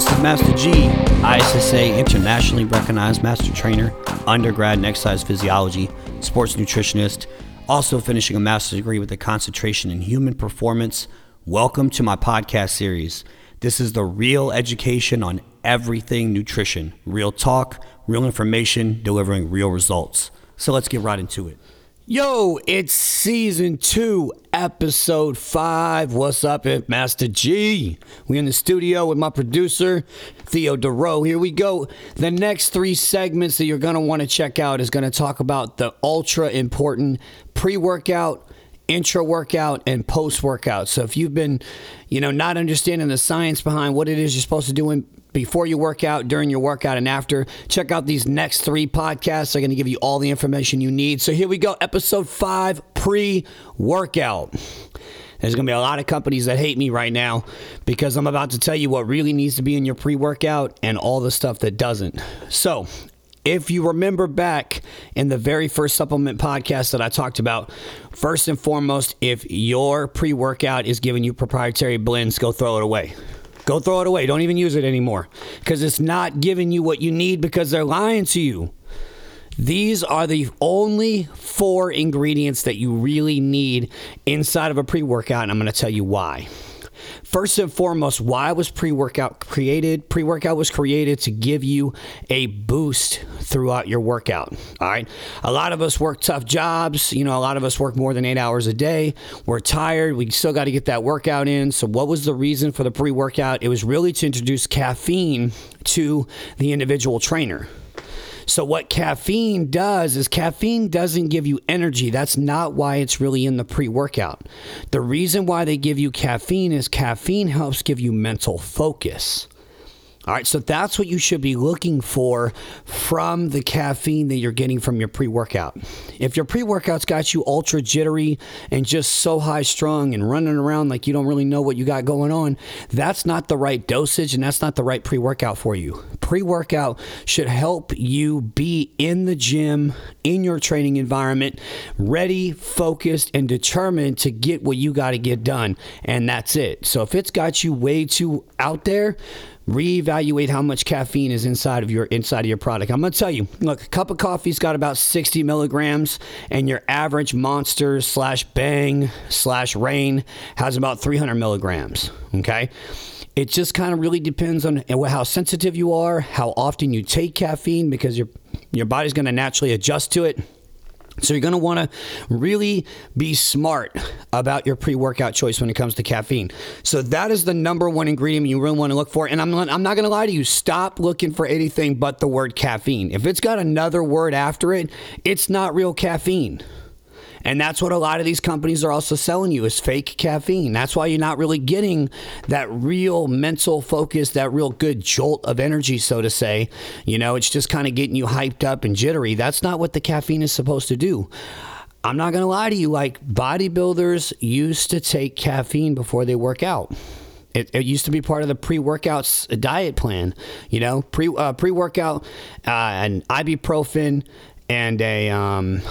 This is Master G, ISSA internationally recognized master trainer, undergrad in exercise physiology, sports nutritionist, also finishing a master's degree with a concentration in human performance. Welcome to my podcast series. This is the real education on everything nutrition, real talk, real information, delivering real results. So let's get right into it. Yo, it's season two, episode five. What's up, it's Master G? We in the studio with my producer, Theo DeRoe. Here we go. The next three segments that you're gonna want to check out is gonna talk about the ultra important pre-workout, intra workout and post workout. So if you've been, you know, not understanding the science behind what it is you're supposed to do in, before you work out, during your workout, and after, check out these next three podcasts. They're going to give you all the information you need. So here we go, episode five, pre workout. There's going to be a lot of companies that hate me right now because I'm about to tell you what really needs to be in your pre workout and all the stuff that doesn't. So, if you remember back in the very first supplement podcast that I talked about, first and foremost, if your pre workout is giving you proprietary blends, go throw it away. Go throw it away. Don't even use it anymore because it's not giving you what you need because they're lying to you. These are the only four ingredients that you really need inside of a pre workout, and I'm going to tell you why. First and foremost, why was pre workout created? Pre workout was created to give you a boost throughout your workout. All right. A lot of us work tough jobs. You know, a lot of us work more than eight hours a day. We're tired. We still got to get that workout in. So, what was the reason for the pre workout? It was really to introduce caffeine to the individual trainer. So, what caffeine does is caffeine doesn't give you energy. That's not why it's really in the pre workout. The reason why they give you caffeine is caffeine helps give you mental focus. All right, so that's what you should be looking for from the caffeine that you're getting from your pre workout. If your pre workout's got you ultra jittery and just so high strung and running around like you don't really know what you got going on, that's not the right dosage and that's not the right pre workout for you. Pre workout should help you be in the gym, in your training environment, ready, focused, and determined to get what you got to get done. And that's it. So if it's got you way too out there, reevaluate how much caffeine is inside of your inside of your product. I'm to tell you, look, a cup of coffee's got about 60 milligrams, and your average Monster slash Bang slash Reign has about 300 milligrams. Okay. It just kind of really depends on how sensitive you are, how often you take caffeine, because your your body's going to naturally adjust to it. So you're going to want to really be smart about your pre-workout choice when it comes to caffeine. So that is the number one ingredient you really want to look for. And I'm not, I'm not going to lie to you. Stop looking for anything but the word caffeine. If it's got another word after it, it's not real caffeine. And that's what a lot of these companies are also selling you is fake caffeine. That's why you're not really getting that real mental focus, that real good jolt of energy, so to say. You know, it's just kind of getting you hyped up and jittery. That's not what the caffeine is supposed to do. I'm not going to lie to you, like bodybuilders used to take caffeine before they work out. It, it, used to be part of the pre-workout diet plan, you know, pre uh, pre-workout, uh, an ibuprofen and a um,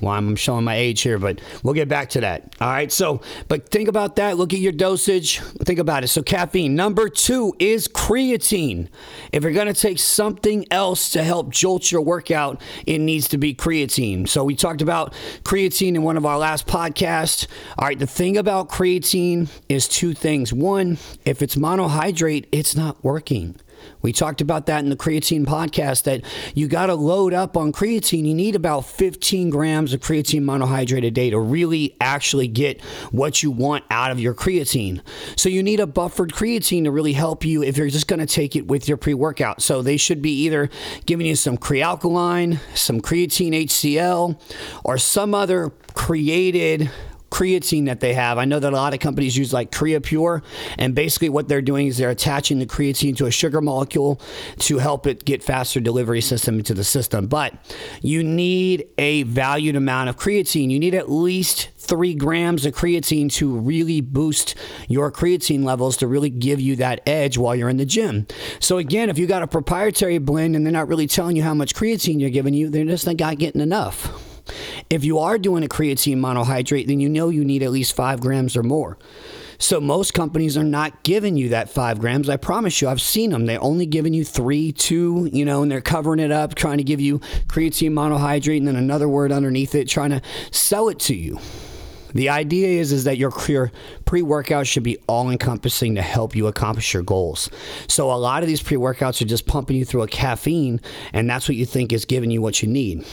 well, I'm showing my age here, but we'll get back to that. All right. So, but think about that. Look at your dosage. Think about it. So, caffeine. Number two is creatine. If you're going to take something else to help jolt your workout, it needs to be creatine. So, we talked about creatine in one of our last podcasts. All right. The thing about creatine is two things. One, if it's monohydrate, it's not working. We talked about that in the creatine podcast that you got to load up on creatine. You need about 15 grams of creatine monohydrate a day to really actually get what you want out of your creatine. So you need a buffered creatine to really help you if you're just going to take it with your pre workout. So they should be either giving you some Kre-Alkalyn, some creatine HCl, or some other created creatine that they have. I know that a lot of companies use like Creapure, and basically what they're doing is they're attaching the creatine to a sugar molecule to help it get faster delivery system into the system. But you need a valued amount of creatine. You need at least three grams of creatine to really boost your creatine levels to really give you that edge while you're in the gym. So again, if you got a proprietary blend and they're not really telling you how much creatine you're giving you, they're just not getting enough. If you are doing a creatine monohydrate, then you know you need at least five grams or more. So most companies are not giving you that five grams. I promise you, I've seen them. They're only giving you three, two, you know, and they're covering it up, trying to give you creatine monohydrate and then another word underneath it, trying to sell it to you. The idea is is that your, your pre-workout should be all encompassing to help you accomplish your goals. So a lot of these pre-workouts are just pumping you through a caffeine and that's what you think is giving you what you need.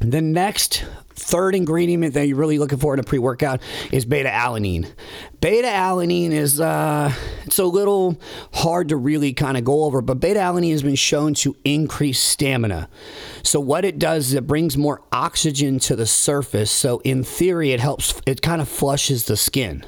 The next third ingredient that you're really looking for in a pre-workout is beta alanine. Beta alanine is uh, it's a little hard to really kind of go over, but beta alanine has been shown to increase stamina. So what it does is it brings more oxygen to the surface. So in theory, it helps. It kind of flushes the skin.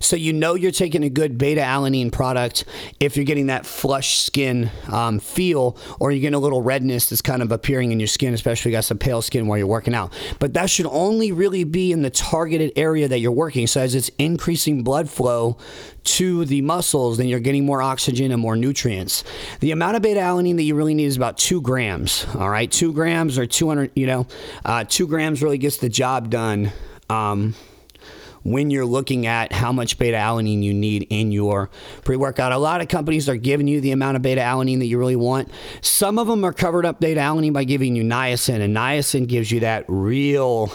So you know you're taking a good beta alanine product if you're getting that flush skin um, feel, or you're getting a little redness that's kind of appearing in your skin, especially if you got some pale skin while you're working out. But that should only really be in the targeted area that you're working. So as it's increasing blood flow to the muscles, then you're getting more oxygen and more nutrients. The amount of beta alanine that you really need is about two grams. All right, two grams or 200, you know, uh, two grams really gets the job done. Um, when you're looking at how much beta alanine you need in your pre workout. A lot of companies are giving you the amount of beta alanine that you really want. Some of them are covered up beta alanine by giving you niacin, and niacin gives you that real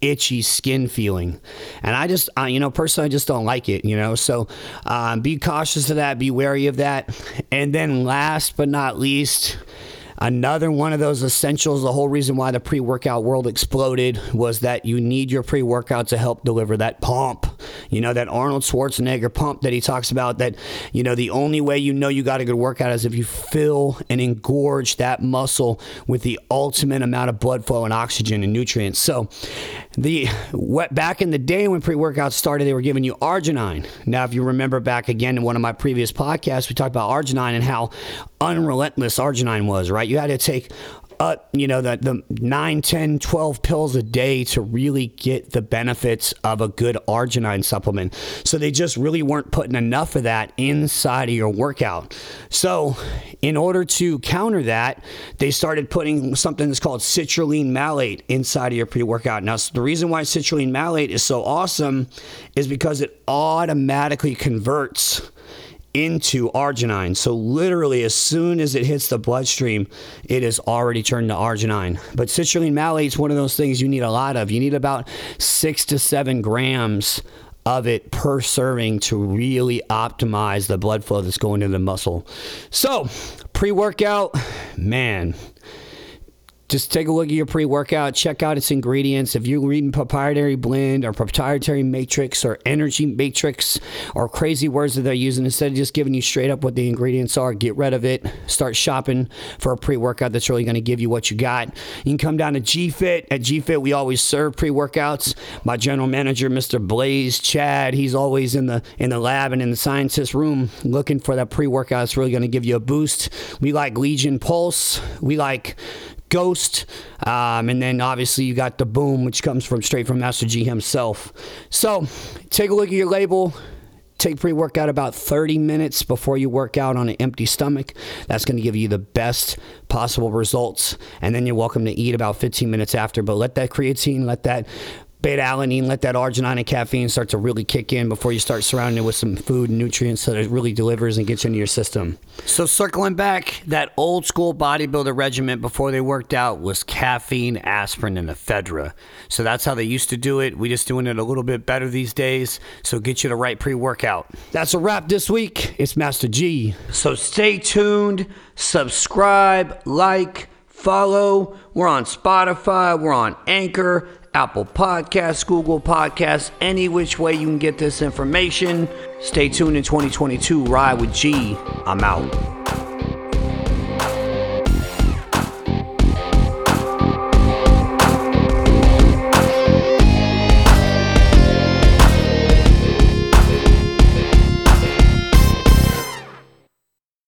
itchy skin feeling. And I just, you know, personally, I just don't like it, you know. So um, be cautious of that, be wary of that. And then last but not least, Another one of those essentials, the whole reason why the pre workout world exploded was that you need your pre workout to help deliver that pump. You know, that Arnold Schwarzenegger pump that he talks about, that, you know, the only way you know you got a good workout is if you fill and engorge that muscle with the ultimate amount of blood flow and oxygen and nutrients. So, the what back in the day when pre-workouts started, they were giving you arginine. Now, if you remember back again in one of my previous podcasts, we talked about arginine and how unrelentless arginine was, right? You had to take uh, you know, the, the 9, 10, 12 pills a day to really get the benefits of a good arginine supplement. So they just really weren't putting enough of that inside of your workout. So, in order to counter that, they started putting something that's called citrulline malate inside of your pre workout. Now, the reason why citrulline malate is so awesome is because it automatically converts into arginine. So literally, as soon as it hits the bloodstream, it is already turned to arginine. But citrulline malate is one of those things you need a lot of. You need about six to seven grams of it per serving to really optimize the blood flow that's going to the muscle. So, pre workout, man just take a look at your pre workout, check out its ingredients. If you're reading proprietary blend or proprietary matrix or energy matrix or crazy words that they're using, instead of just giving you straight up what the ingredients are, get rid of it. Start shopping for a pre workout that's really going to give you what you got. You can come down to GFit. At GFit, we always serve pre workouts. My general manager, Mr. Blaze Chad, he's always in the in the lab and in the scientist room looking for that pre workout that's really going to give you a boost. We like Legion Pulse. We like Ghost, um, and then obviously you got the Boom, which comes from straight from Master G himself. So take a look at your label. Take pre workout about 30 minutes before you work out on an empty stomach. That's going to give you the best possible results. And then you're welcome to eat about 15 minutes after. But let that creatine, let that beta alanine, let that arginine and caffeine start to really kick in before you start surrounding it with some food and nutrients so that it really delivers and gets into your system. So, circling back, that old school bodybuilder regimen before they worked out was caffeine, aspirin, and ephedra. So, that's how they used to do it. We're just doing it a little bit better these days. So, get you the right pre workout. That's a wrap this week. It's Master G. So, stay tuned, subscribe, like, follow. We're on Spotify, we're on Anchor. Apple Podcasts, Google Podcasts, any which way you can get this information. Stay tuned in 2022. Ride with G. I'm out.